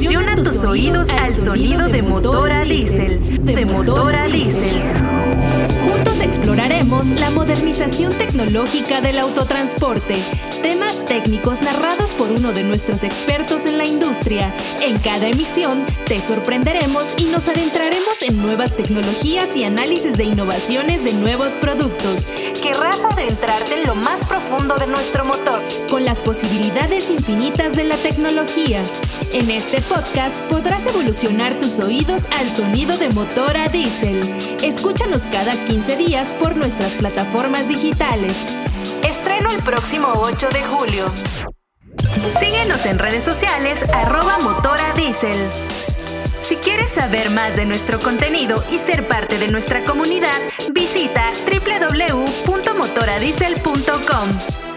Evoluciona tus oídos al sonido de motor a diésel. De. Juntos exploraremos la modernización tecnológica del autotransporte, temas técnicos narrados por uno de nuestros expertos en la industria. En cada emisión te sorprenderemos y nos adentraremos en nuevas tecnologías y análisis de innovaciones de nuevos productos. Querrás adentrarte en lo más profundo de nuestro motor, con las posibilidades infinitas de la tecnología. En este podcast podrás evolucionar tus oídos al sonido de motor a diésel. Escúchanos cada 15 días por nuestras plataformas digitales. Estreno el próximo 8 de julio. Síguenos en redes sociales arroba motora diésel. Si quieres saber más de nuestro contenido y ser parte de nuestra comunidad, visita www.motoradiesel.com.